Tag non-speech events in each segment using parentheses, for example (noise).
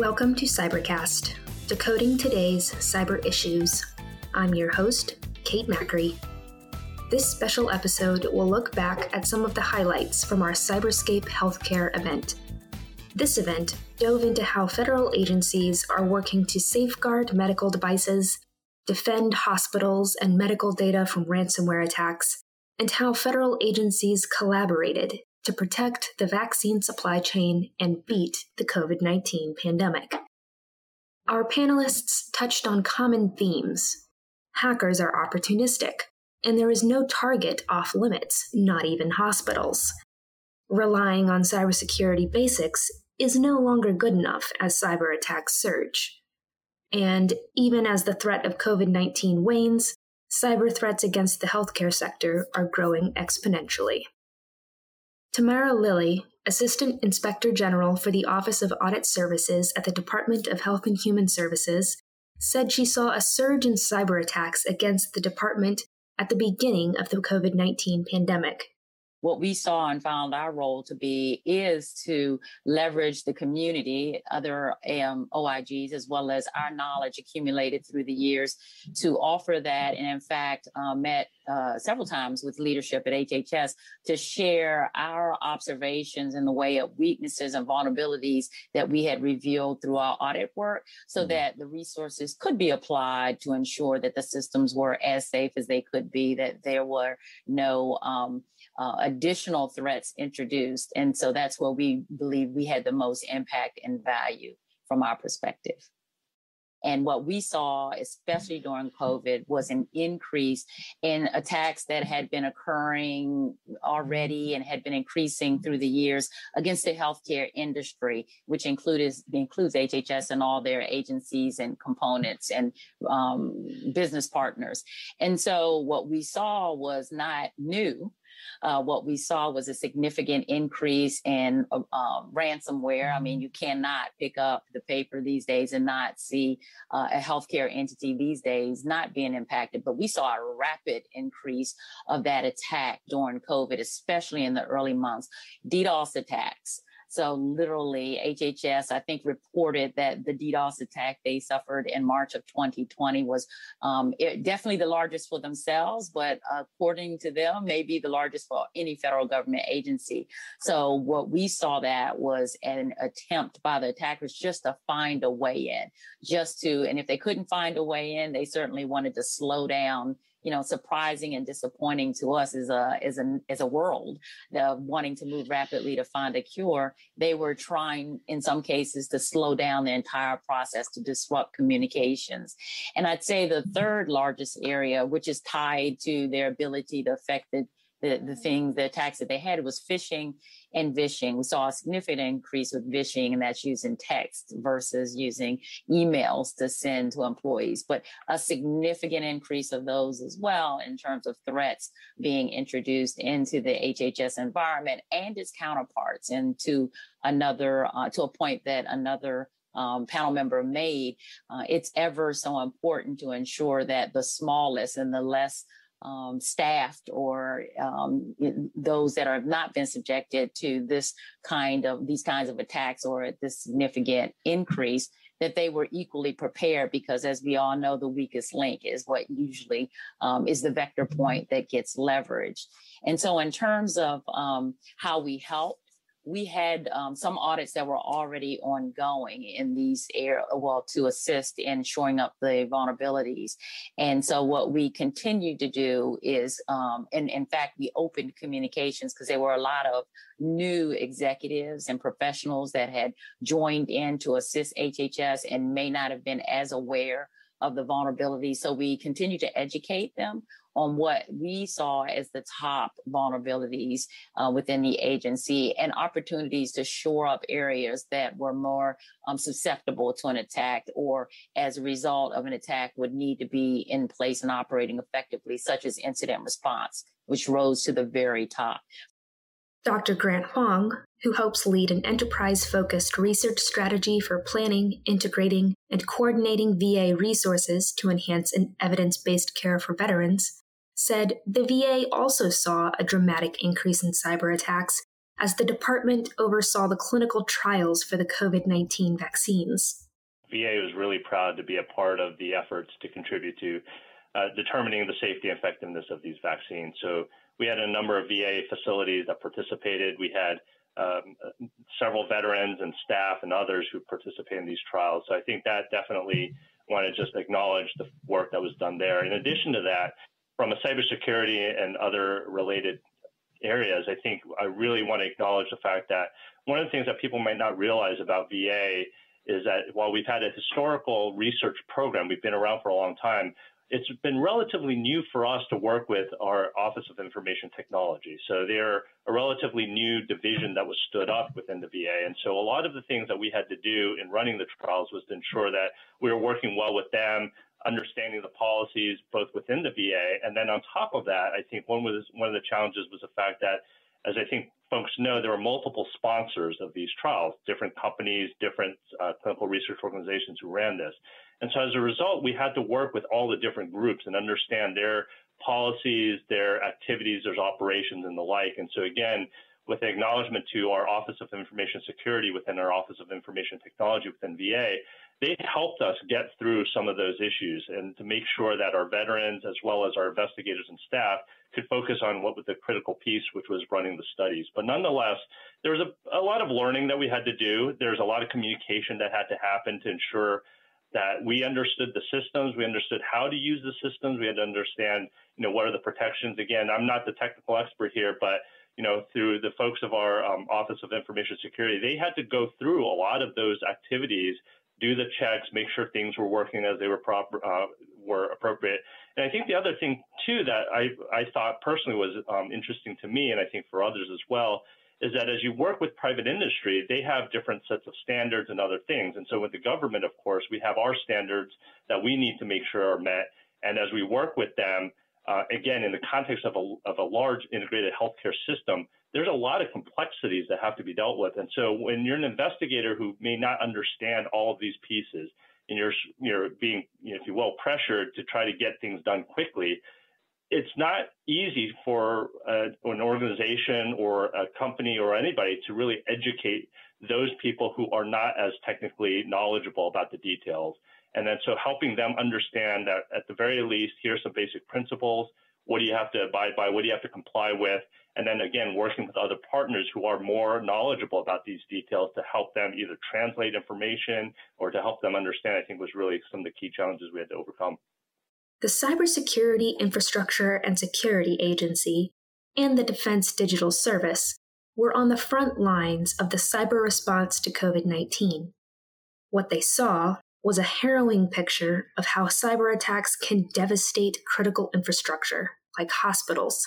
Welcome to Cybercast, decoding today's cyber issues. I'm your host, Kate Macri. This special episode will look back at some of the highlights from our Cyberscape Healthcare event. This event dove into how federal agencies are working to safeguard medical devices, defend hospitals and medical data from ransomware attacks, and how federal agencies collaborated to protect the vaccine supply chain and beat the COVID 19 pandemic. Our panelists touched on common themes. Hackers are opportunistic, and there is no target off limits, not even hospitals. Relying on cybersecurity basics is no longer good enough as cyber attacks surge. And even as the threat of COVID 19 wanes, cyber threats against the healthcare sector are growing exponentially. Tamara Lilly, Assistant Inspector General for the Office of Audit Services at the Department of Health and Human Services, said she saw a surge in cyber attacks against the department at the beginning of the COVID 19 pandemic what we saw and found our role to be is to leverage the community, other um, OIGs, as well as our knowledge accumulated through the years to offer that. And in fact, uh, met uh, several times with leadership at HHS to share our observations in the way of weaknesses and vulnerabilities that we had revealed through our audit work so mm-hmm. that the resources could be applied to ensure that the systems were as safe as they could be, that there were no um, uh, additional threats introduced. And so that's where we believe we had the most impact and value from our perspective. And what we saw, especially during COVID, was an increase in attacks that had been occurring already and had been increasing through the years against the healthcare industry, which included, includes HHS and all their agencies and components and um, business partners. And so what we saw was not new uh, what we saw was a significant increase in uh, um, ransomware. I mean, mm-hmm. you cannot pick up the paper these days and not see uh, a healthcare entity these days not being impacted. But we saw a rapid increase of that attack during COVID, especially in the early months. DDoS attacks. So literally HHS, I think reported that the DDoS attack they suffered in March of 2020 was um, it, definitely the largest for themselves, but according to them, maybe the largest for any federal government agency. So what we saw that was an attempt by the attackers just to find a way in, just to, and if they couldn't find a way in, they certainly wanted to slow down you know, surprising and disappointing to us as a as a as a world the wanting to move rapidly to find a cure. They were trying, in some cases, to slow down the entire process to disrupt communications. And I'd say the third largest area, which is tied to their ability to affect the the, the thing, the attacks that they had was phishing and vishing. We saw a significant increase with vishing, and that's using text versus using emails to send to employees, but a significant increase of those as well in terms of threats being introduced into the HHS environment and its counterparts, and to another, uh, to a point that another um, panel member made, uh, it's ever so important to ensure that the smallest and the less um, staffed or um, those that have not been subjected to this kind of these kinds of attacks or this significant increase that they were equally prepared because as we all know the weakest link is what usually um, is the vector point that gets leveraged. And so in terms of um, how we help we had um, some audits that were already ongoing in these air well to assist in shoring up the vulnerabilities. And so what we continued to do is um, and in fact we opened communications because there were a lot of new executives and professionals that had joined in to assist hhs and may not have been as aware of the vulnerabilities so we continue to educate them on what we saw as the top vulnerabilities uh, within the agency and opportunities to shore up areas that were more um, susceptible to an attack or as a result of an attack would need to be in place and operating effectively, such as incident response, which rose to the very top. Dr. Grant Huang, who helps lead an enterprise focused research strategy for planning, integrating, and coordinating VA resources to enhance an evidence based care for veterans, said the VA also saw a dramatic increase in cyber attacks as the department oversaw the clinical trials for the COVID 19 vaccines. VA was really proud to be a part of the efforts to contribute to uh, determining the safety and effectiveness of these vaccines. So we had a number of VA facilities that participated. We had um, several veterans and staff and others who participated in these trials. So I think that definitely want to just acknowledge the work that was done there. In addition to that, from a cybersecurity and other related areas, I think I really want to acknowledge the fact that one of the things that people might not realize about VA is that while we've had a historical research program, we've been around for a long time, it's been relatively new for us to work with our Office of Information Technology. So they're a relatively new division that was stood up within the VA. And so a lot of the things that we had to do in running the trials was to ensure that we were working well with them, understanding the policies both within the VA. And then on top of that, I think one was one of the challenges was the fact that as I think folks know, there were multiple sponsors of these trials, different companies, different uh, clinical research organizations who ran this. And so as a result, we had to work with all the different groups and understand their policies, their activities, their operations, and the like. And so again, with acknowledgement to our Office of Information Security within our Office of Information Technology within VA, they helped us get through some of those issues and to make sure that our veterans, as well as our investigators and staff, could focus on what was the critical piece, which was running the studies. But nonetheless, there was a, a lot of learning that we had to do. There's a lot of communication that had to happen to ensure that we understood the systems, we understood how to use the systems, we had to understand, you know, what are the protections. Again, I'm not the technical expert here, but you know, through the folks of our um, Office of Information Security, they had to go through a lot of those activities, do the checks, make sure things were working as they were proper, uh, were appropriate. And I think the other thing too that I I thought personally was um, interesting to me, and I think for others as well, is that as you work with private industry, they have different sets of standards and other things. And so with the government, of course, we have our standards that we need to make sure are met. And as we work with them, uh, again, in the context of a, of a large integrated healthcare system, there's a lot of complexities that have to be dealt with. And so when you're an investigator who may not understand all of these pieces, and you're, you're being, if you will, pressured to try to get things done quickly, it's not easy for uh, an organization or a company or anybody to really educate those people who are not as technically knowledgeable about the details. And then so helping them understand that at the very least, here's some basic principles. What do you have to abide by? What do you have to comply with? And then again, working with other partners who are more knowledgeable about these details to help them either translate information or to help them understand, I think was really some of the key challenges we had to overcome. The Cybersecurity Infrastructure and Security Agency and the Defense Digital Service were on the front lines of the cyber response to COVID 19. What they saw was a harrowing picture of how cyber attacks can devastate critical infrastructure, like hospitals,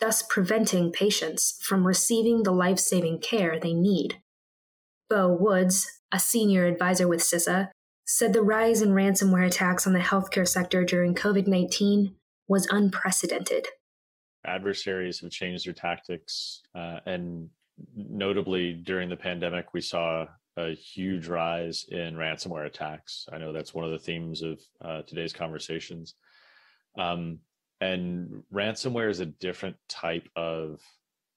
thus preventing patients from receiving the life saving care they need. Beau Woods, a senior advisor with CISA, said the rise in ransomware attacks on the healthcare sector during COVID 19 was unprecedented. Adversaries have changed their tactics, uh, and notably during the pandemic, we saw a huge rise in ransomware attacks. I know that's one of the themes of uh, today's conversations. Um, and ransomware is a different type of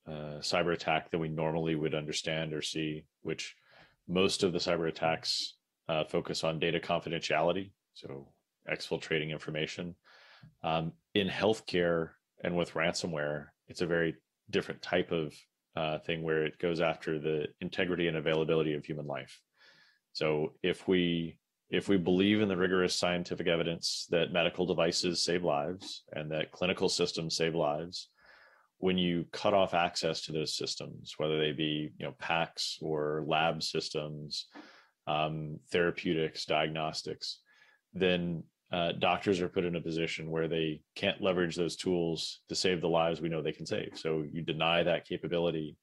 uh, cyber attack than we normally would understand or see, which most of the cyber attacks uh, focus on data confidentiality, so exfiltrating information. Um, in healthcare and with ransomware, it's a very different type of uh, thing where it goes after the integrity and availability of human life. So if we if we believe in the rigorous scientific evidence that medical devices save lives and that clinical systems save lives, when you cut off access to those systems, whether they be you know PACS or lab systems, um, therapeutics, diagnostics, then uh, doctors are put in a position where they can't leverage those tools to save the lives we know they can save. So you deny that capability.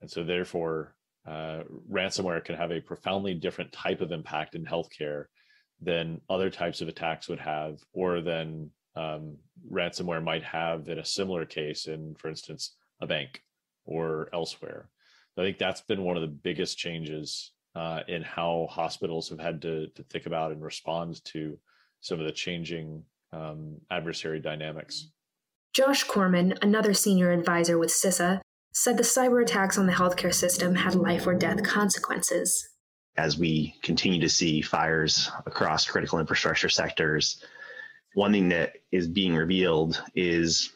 And so, therefore, uh, ransomware can have a profoundly different type of impact in healthcare than other types of attacks would have, or than um, ransomware might have in a similar case in, for instance, a bank or elsewhere. I think that's been one of the biggest changes uh, in how hospitals have had to, to think about and respond to some of the changing um, adversary dynamics. Josh Corman, another senior advisor with CISA, said the cyber attacks on the healthcare system had life or death consequences. As we continue to see fires across critical infrastructure sectors, one thing that is being revealed is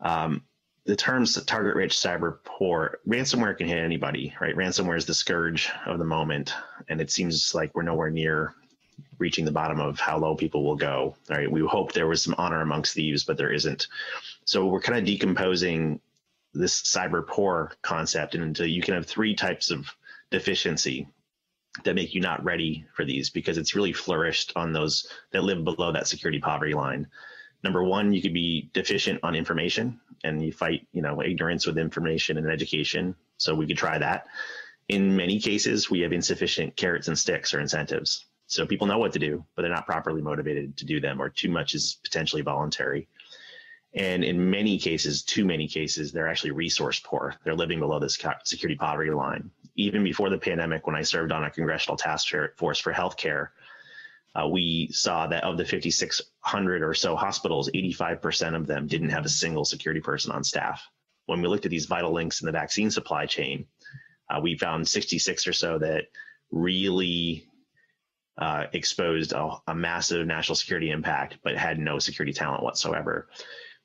um, the terms target rich cyber poor ransomware can hit anybody right? Ransomware is the scourge of the moment and it seems like we're nowhere near reaching the bottom of how low people will go right? We hope there was some honor amongst thieves but there isn't. So we're kind of decomposing this cyber poor concept into you can have three types of deficiency that make you not ready for these because it's really flourished on those that live below that security poverty line. Number one you could be deficient on information and you fight you know ignorance with information and education so we could try that. In many cases we have insufficient carrots and sticks or incentives so people know what to do but they're not properly motivated to do them or too much is potentially voluntary and in many cases, too many cases, they're actually resource poor. They're living below this security poverty line. Even before the pandemic, when I served on a congressional task force for healthcare, uh, we saw that of the 5,600 or so hospitals, 85% of them didn't have a single security person on staff. When we looked at these vital links in the vaccine supply chain, uh, we found 66 or so that really uh, exposed a, a massive national security impact, but had no security talent whatsoever.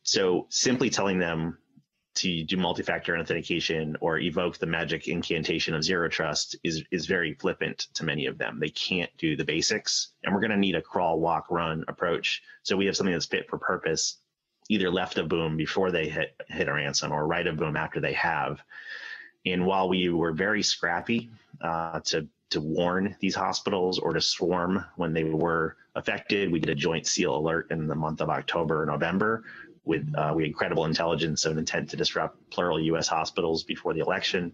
So simply telling them to do multi-factor authentication or evoke the magic incantation of zero trust is is very flippant to many of them. They can't do the basics, and we're going to need a crawl, walk, run approach. So we have something that's fit for purpose, either left of boom before they hit hit a ransom or right of boom after they have. And while we were very scrappy uh, to to warn these hospitals or to swarm when they were affected, we did a joint seal alert in the month of October or November with uh, we had credible intelligence of an intent to disrupt plural U.S. hospitals before the election,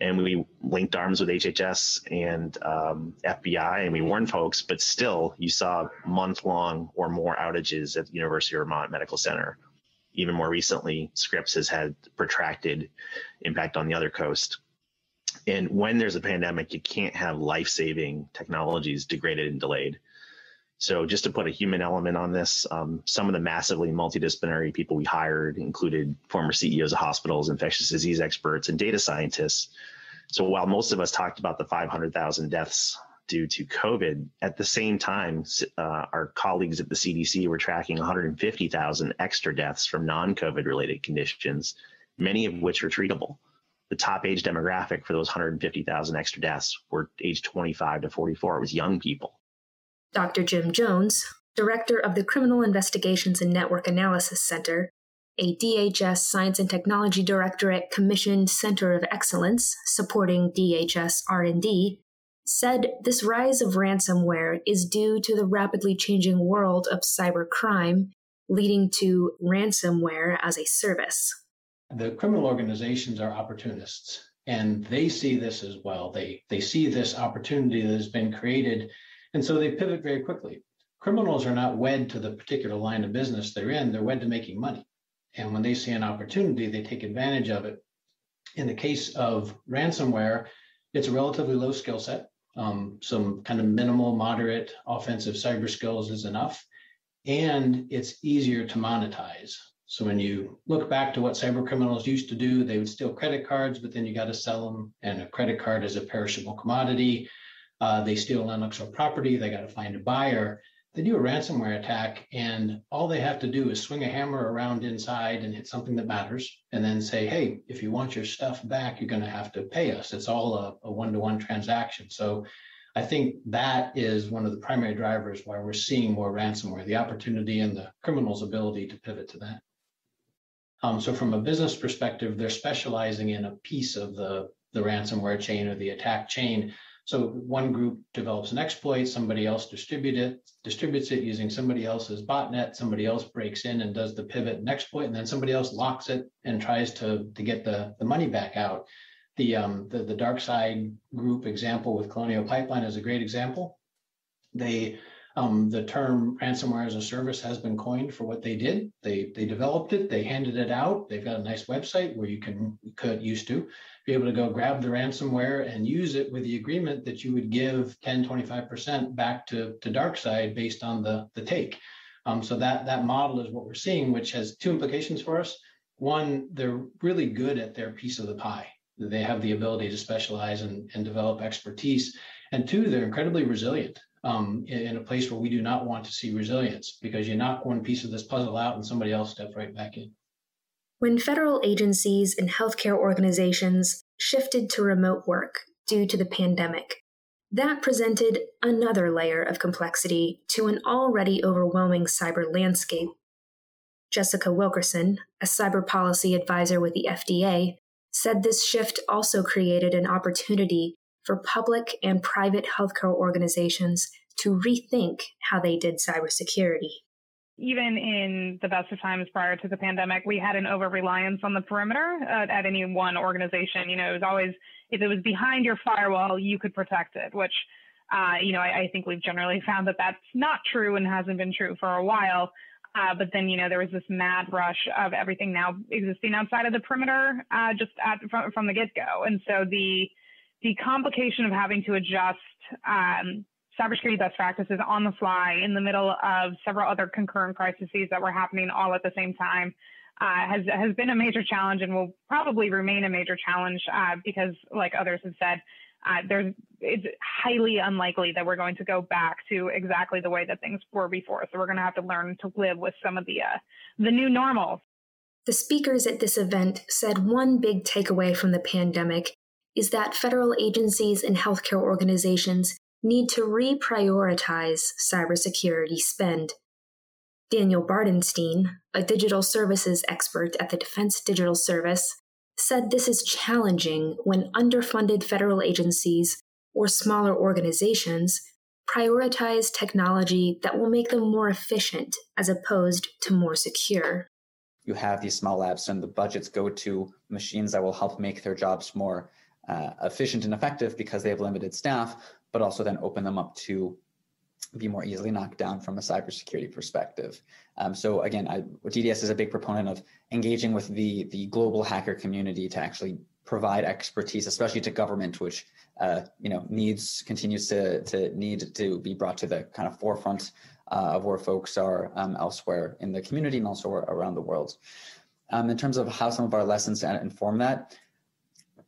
and we linked arms with HHS and um, FBI, and we warned folks. But still, you saw month-long or more outages at the University of Vermont Medical Center. Even more recently, Scripps has had protracted impact on the other coast. And when there's a pandemic, you can't have life-saving technologies degraded and delayed. So just to put a human element on this, um, some of the massively multidisciplinary people we hired included former CEOs of hospitals, infectious disease experts, and data scientists. So while most of us talked about the 500,000 deaths due to COVID, at the same time, uh, our colleagues at the CDC were tracking 150,000 extra deaths from non-COVID related conditions, many of which are treatable. The top age demographic for those 150,000 extra deaths were age 25 to 44. It was young people. Dr. Jim Jones, director of the Criminal Investigations and Network Analysis Center, a DHS Science and Technology Directorate commissioned center of excellence supporting DHS R&D, said this rise of ransomware is due to the rapidly changing world of cybercrime, leading to ransomware as a service. The criminal organizations are opportunists, and they see this as well. They they see this opportunity that has been created and so they pivot very quickly. Criminals are not wed to the particular line of business they're in, they're wed to making money. And when they see an opportunity, they take advantage of it. In the case of ransomware, it's a relatively low skill set. Um, some kind of minimal, moderate offensive cyber skills is enough. And it's easier to monetize. So when you look back to what cyber criminals used to do, they would steal credit cards, but then you got to sell them. And a credit card is a perishable commodity uh, they steal intellectual property, they got to find a buyer. They do a ransomware attack, and all they have to do is swing a hammer around inside and hit something that matters, and then say, hey, if you want your stuff back, you're going to have to pay us. It's all a one to one transaction. So I think that is one of the primary drivers why we're seeing more ransomware, the opportunity and the criminal's ability to pivot to that. Um, so from a business perspective, they're specializing in a piece of the, the ransomware chain or the attack chain so one group develops an exploit, somebody else distribute it, distributes it using somebody else's botnet, somebody else breaks in and does the pivot and exploit, and then somebody else locks it and tries to, to get the, the money back out. The, um, the, the DarkSide group example with Colonial Pipeline is a great example. They um, the term ransomware as a service has been coined for what they did. They they developed it, they handed it out. They've got a nice website where you can could used to be able to go grab the ransomware and use it with the agreement that you would give 10, 25% back to, to DarkSide based on the, the take. Um, so that that model is what we're seeing, which has two implications for us. one, they're really good at their piece of the pie. They have the ability to specialize and, and develop expertise. And two, they're incredibly resilient um, in, in, a place where we do not want to see resilience because you knock one piece of this puzzle out and somebody else steps right back in. When federal agencies and healthcare organizations shifted to remote work due to the pandemic, that presented another layer of complexity to an already overwhelming cyber landscape. Jessica Wilkerson, a cyber policy advisor with the FDA, said this shift also created an opportunity for public and private healthcare organizations to rethink how they did cybersecurity. Even in the best of times prior to the pandemic, we had an over reliance on the perimeter at, at any one organization. You know, it was always, if it was behind your firewall, you could protect it, which, uh, you know, I, I think we've generally (laughs) found that that's not true and hasn't been true for a while. Uh, but then, you know, there was this mad rush of everything now existing outside of the perimeter, uh, just at, from, from the get go. And so the, the complication of having to adjust um, cybersecurity best practices on the fly in the middle of several other concurrent crises that were happening all at the same time uh, has has been a major challenge and will probably remain a major challenge uh, because, like others have said, uh, there's it's highly unlikely that we're going to go back to exactly the way that things were before. So we're going to have to learn to live with some of the uh, the new normal. The speakers at this event said one big takeaway from the pandemic is that federal agencies and healthcare organizations need to reprioritize cybersecurity spend. Daniel Bardenstein, a digital services expert at the Defense Digital Service, said this is challenging when underfunded federal agencies or smaller organizations prioritize technology that will make them more efficient as opposed to more secure. You have these small labs, and the budgets go to machines that will help make their jobs more uh, efficient and effective because they have limited staff, but also then open them up to be more easily knocked down from a cybersecurity perspective. Um, so again, I, DDS is a big proponent of engaging with the the global hacker community to actually provide expertise, especially to government, which uh, you know needs continues to to need to be brought to the kind of forefront uh, of where folks are um, elsewhere in the community and also around the world. Um, in terms of how some of our lessons inform that,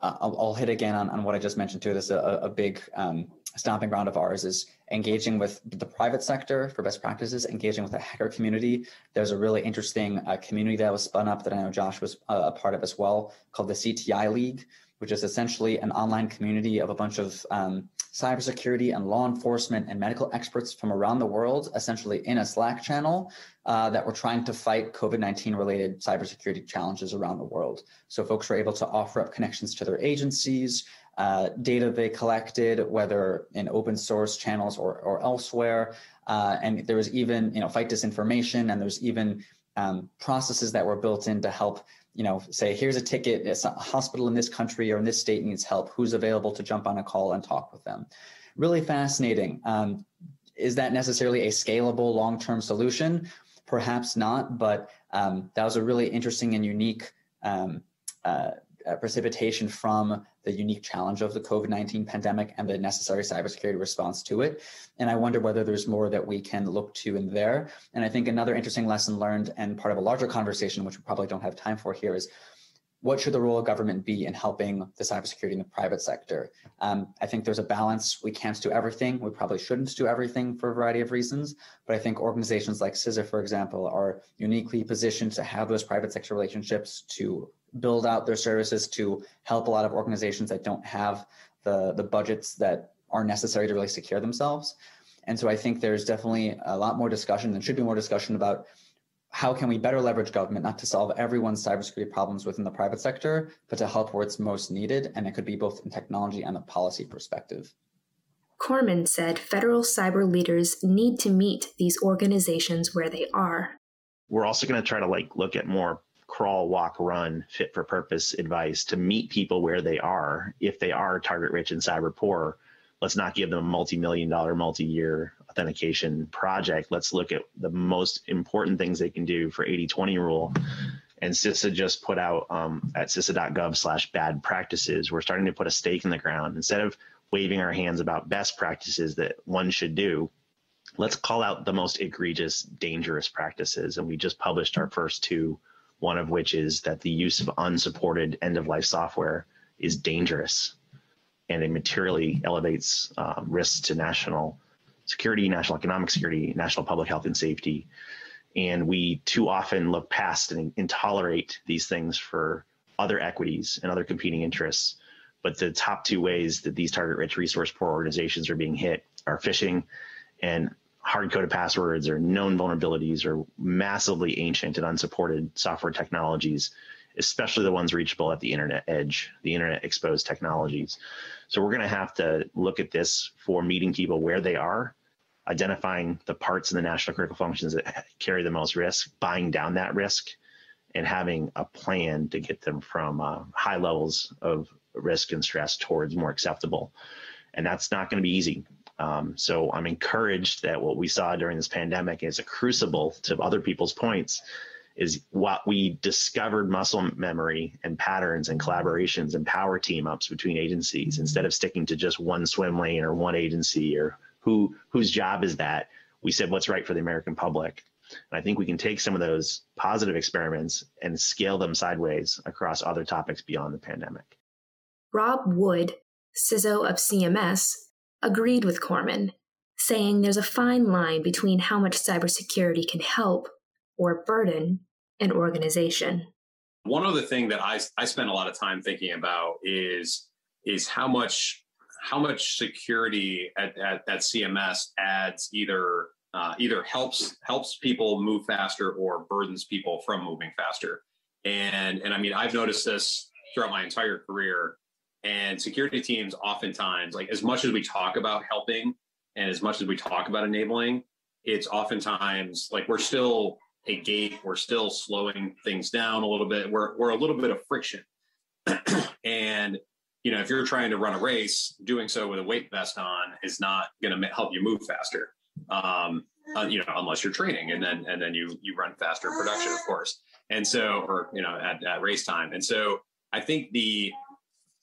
uh, I'll, I'll, hit again on, on what I just mentioned too. This is a, a big um, stomping ground of ours is engaging with the private sector for best practices, engaging with the hacker community. There's a really interesting uh, community that was spun up that I know Josh was uh, a part of as well, called the CTI League, which is essentially an online community of a bunch of um, cybersecurity and law enforcement and medical experts from around the world, essentially in a Slack channel uh, that were trying to fight COVID 19 related cybersecurity challenges around the world. So folks were able to offer up connections to their agencies, uh, data they collected, whether in open source channels or, or elsewhere. Uh, and there was even, you know, fight disinformation, and there's even um, processes that were built in to help, you know, say, here's a ticket, it's a hospital in this country or in this state needs help, who's available to jump on a call and talk with them. Really fascinating. Um, is that necessarily a scalable long-term solution? Perhaps not, but um, that was a really interesting and unique um, uh, precipitation from the unique challenge of the COVID 19 pandemic and the necessary cybersecurity response to it. And I wonder whether there's more that we can look to in there. And I think another interesting lesson learned and part of a larger conversation, which we probably don't have time for here, is what should the role of government be in helping the cybersecurity in the private sector? Um, I think there's a balance. We can't do everything. We probably shouldn't do everything for a variety of reasons. But I think organizations like CISA, for example, are uniquely positioned to have those private sector relationships to build out their services to help a lot of organizations that don't have the, the budgets that are necessary to really secure themselves. And so I think there's definitely a lot more discussion and should be more discussion about how can we better leverage government not to solve everyone's cybersecurity problems within the private sector, but to help where it's most needed. And it could be both in technology and a policy perspective. Corman said federal cyber leaders need to meet these organizations where they are. We're also going to try to like look at more crawl, walk, run, fit for purpose advice to meet people where they are. If they are target rich and cyber poor, let's not give them a multi-million dollar, multi-year authentication project. Let's look at the most important things they can do for 80-20 rule. And CISA just put out um, at CISA.gov slash bad practices, we're starting to put a stake in the ground. Instead of waving our hands about best practices that one should do, let's call out the most egregious, dangerous practices. And we just published our first two One of which is that the use of unsupported end of life software is dangerous and it materially elevates um, risks to national security, national economic security, national public health and safety. And we too often look past and, and tolerate these things for other equities and other competing interests. But the top two ways that these target rich resource poor organizations are being hit are phishing and hard coded passwords or known vulnerabilities or massively ancient and unsupported software technologies, especially the ones reachable at the internet edge, the internet exposed technologies. So we're going to have to look at this for meeting people where they are, identifying the parts of the national critical functions that (laughs) carry the most risk, buying down that risk, and having a plan to get them from uh, high levels of risk and stress towards more acceptable. And that's not going to be easy. Um, so I'm encouraged that what we saw during this pandemic is a crucible to other people's points is what we discovered muscle memory and patterns and collaborations and power team ups between agencies. Instead of sticking to just one swim lane or one agency or who whose job is that we said what's right for the american public? And i think we can take some of those positive experiments and scale them sideways across other topics beyond the pandemic. Rob wood ciso of cms agreed with corman saying there's a fine line between how much cybersecurity can help or burden an organization. One other thing that I, I spend a lot of time thinking about is is how much how much security at, at, at CMS adds either uh, either helps helps people move faster or burdens people from moving faster. And and I mean I've noticed this throughout my entire career. And security teams oftentimes, like as much as we talk about helping and as much as we talk about enabling, it's oftentimes like we're still a gate. We're still slowing things down a little bit. We're, we're a little bit of friction. (clears throat) and, you know, if you're trying to run a race, doing so with a weight vest on is not going to help you move faster. Um, uh, you know, unless you're training and then, and then you, you run faster in production, of course. And so, or, you know, at, at race time. And so I think the,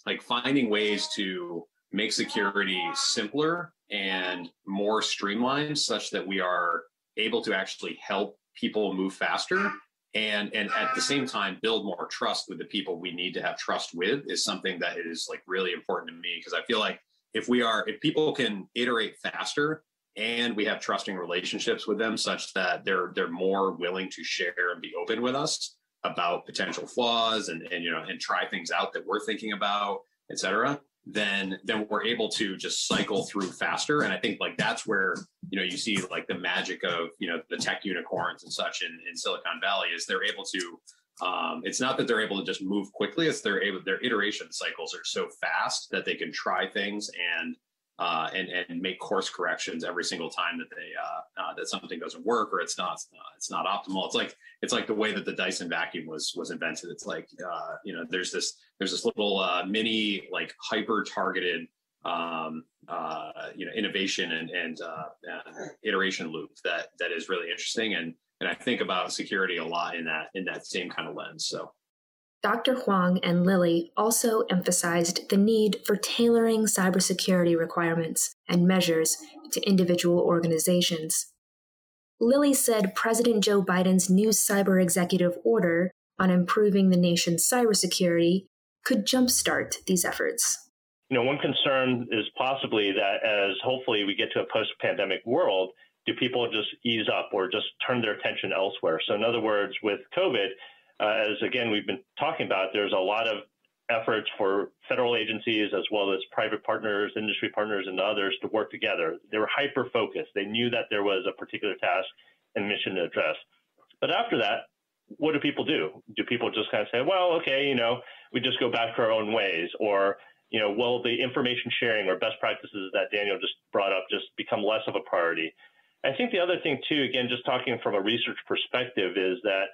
like finding ways to make security simpler and more streamlined such that we are able to actually help people move faster and and at the same time build more trust with the people we need to have trust with is something that is like really important to me because i feel like if we are if people can iterate faster and we have trusting relationships with them such that they're they're more willing to share and be open with us about potential flaws and and you know and try things out that we're thinking about et cetera then then we're able to just cycle through faster. And i think like that's where you know you see like the magic of you know the tech unicorns and such in, in silicon valley is they're able to um, it's not that they're able to just move quickly it's they're able their iteration cycles are so fast that they can try things and uh, and and make course corrections every single time that they uh, uh, that something doesn't work or it's not uh, it's not optimal. It's like it's like the way that the Dyson vacuum was was invented. It's like uh, you know there's this there's this little uh, mini like hyper targeted um, you know innovation and and iteration loop that that is really interesting and and I think about security a lot in that in that same kind of lens. So. Dr. Huang and Lilly also emphasized the need for tailoring cybersecurity requirements and measures to individual organizations. Lilly said President Joe Biden's new cyber executive order on improving the nation's cybersecurity could jumpstart these efforts. You know, one concern is possibly that as hopefully we get to a post pandemic world, do people just ease up or just turn their attention elsewhere? So, in other words, with COVID, Uh, as again we've been talking about, there's a lot of efforts for federal agencies as well as private partners, industry partners, and others to work together. They were hyper focused. They knew that there was a particular task and mission to address. But after that, what do people do? Do people just kind of say, well, okay, you know, we just go back to our own ways? Or, you know, will the information sharing or best practices that Daniel just brought up just become less of a priority? I think the other thing, too, again, just talking from a research perspective, is that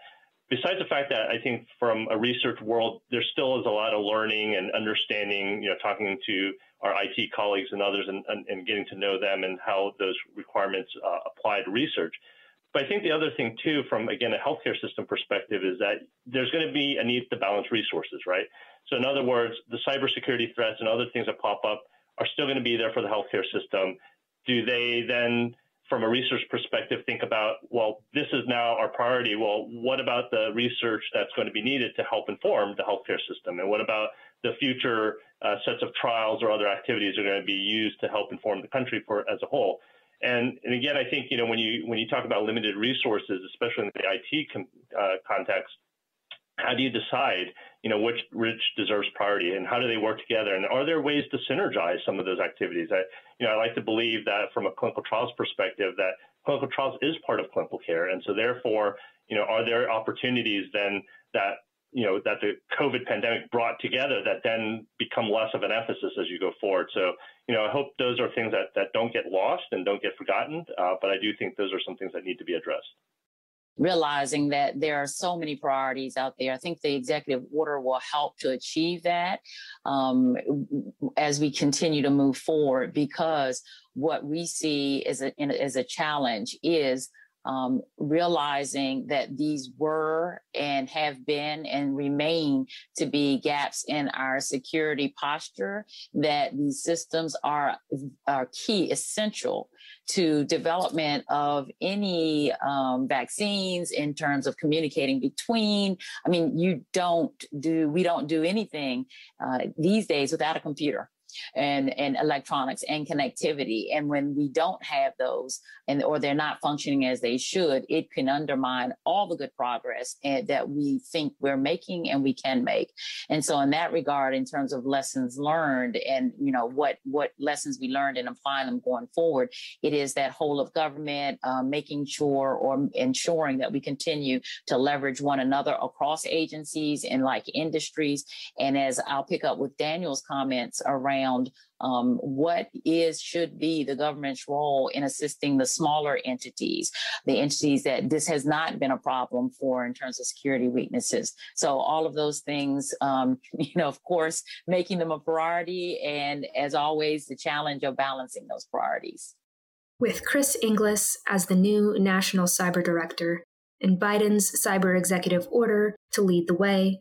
besides the fact that I think from a research world, there still is a lot of learning and understanding, you know, talking to our IT colleagues and others and, and, and getting to know them and how those requirements uh, apply to research. But I think the other thing too, from again a healthcare system perspective, is that there's going to be a need to balance resources, right? So in other words, the cybersecurity threats and other things that pop up are still going to be there for the healthcare system. Do they then from a research perspective, think about, well, this is now our priority. Well, what about the research that's going to be needed to help inform the healthcare system? And what about the future uh, sets of trials or other activities that are going to be used to help inform the country for as a whole? And, and again, I think you know when you when you talk about limited resources, especially in the IT com, uh, context, how do you decide you know which which deserves priority and how do they work together? And are there ways to synergize some of those activities? I you know I like to believe that from a clinical trials perspective that clinical trials is part of clinical care, and so therefore you know are there opportunities then that you know that the COVID pandemic brought together that then become less of an emphasis as you go forward. So you know I hope those are things that that don't get lost and don't get forgotten. Uh, but I do think those are some things that need to be addressed. Realizing that there are so many priorities out there, I think the executive order will help to achieve that um, as we continue to move forward. Because what we see as a, as a challenge is um, realizing that these were and have been and remain to be gaps in our security posture, that these systems are, are key, essential to development of any um, vaccines in terms of communicating between. I mean, you don't do, we don't do anything uh, these days without a computer and, and electronics and connectivity. And when we don't have those and or they're not functioning as they should, it can undermine all the good progress and, that we think we're making and we can make. And so in that regard, in terms of lessons learned and you know what what lessons we learned and applying them going forward, it is that whole of government uh, making sure or ensuring that we continue to leverage one another across agencies and like industries. And as I'll pick up with Daniel's comments around around um, what is should be the government's role in assisting the smaller entities, the entities that this has not been a problem for in terms of security weaknesses. So all of those things, um, (laughs) you know, of course, making them a priority, and as always, the challenge of balancing those priorities. With Chris Inglis as the new national cyber director and Biden's cyber executive order to lead the way,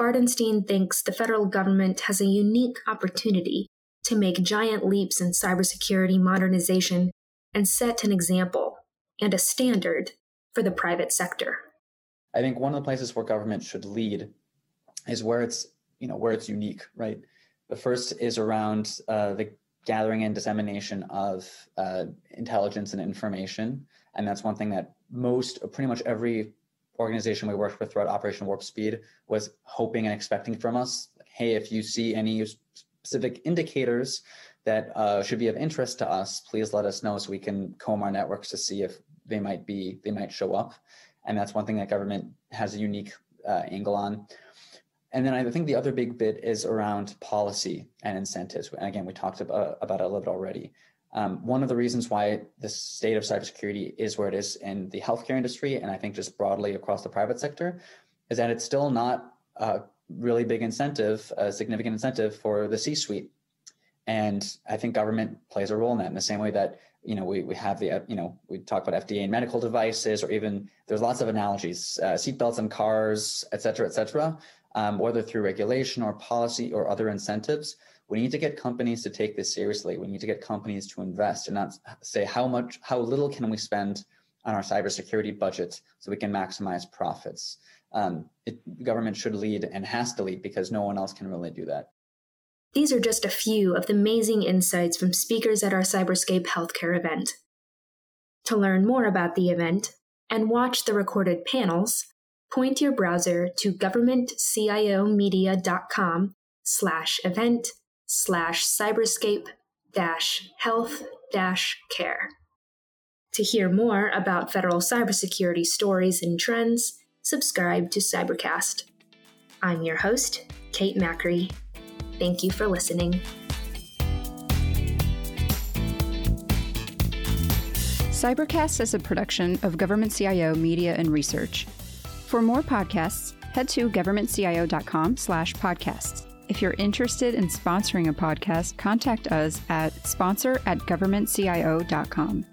Bardenstein thinks the federal government has a unique opportunity to make giant leaps in cybersecurity modernization and set an example and a standard for the private sector. I think one of the places where government should lead is where it's you know where it's unique, right? The first is around uh, the gathering and dissemination of uh, intelligence and information, and that's one thing that most, pretty much every organization we worked with throughout Operation Warp Speed was hoping and expecting from us, hey, if you see any specific indicators that uh, should be of interest to us, please let us know so we can comb our networks to see if they might be they might show up. And that's one thing that government has a unique uh, angle on. And then I think the other big bit is around policy and incentives. And again, we talked about, about it a little bit already. Um, one of the reasons why the state of cybersecurity is where it is in the healthcare industry, and I think just broadly across the private sector, is that it's still not a really big incentive, a significant incentive for the C-suite. And I think government plays a role in that in the same way that you know we, we have the you know we talk about FDA and medical devices, or even there's lots of analogies, uh, seatbelts in cars, et cetera, et cetera. Um, whether through regulation or policy or other incentives, we need to get companies to take this seriously. We need to get companies to invest and not say how much, how little can we spend on our cybersecurity budget so we can maximize profits. Um, it, government should lead and has to lead because no one else can really do that. These are just a few of the amazing insights from speakers at our Cyberscape healthcare event. To learn more about the event and watch the recorded panels, point your browser to governmentciomedia.com slash event slash cyberscape dash health dash care. To hear more about federal cybersecurity stories and trends, subscribe to Cybercast. I'm your host, Kate Macri. Thank you for listening. Cybercast is a production of Government CIO Media and Research. For more podcasts, head to governmentcio.com slash podcasts. If you're interested in sponsoring a podcast, contact us at sponsor at governmentcio.com.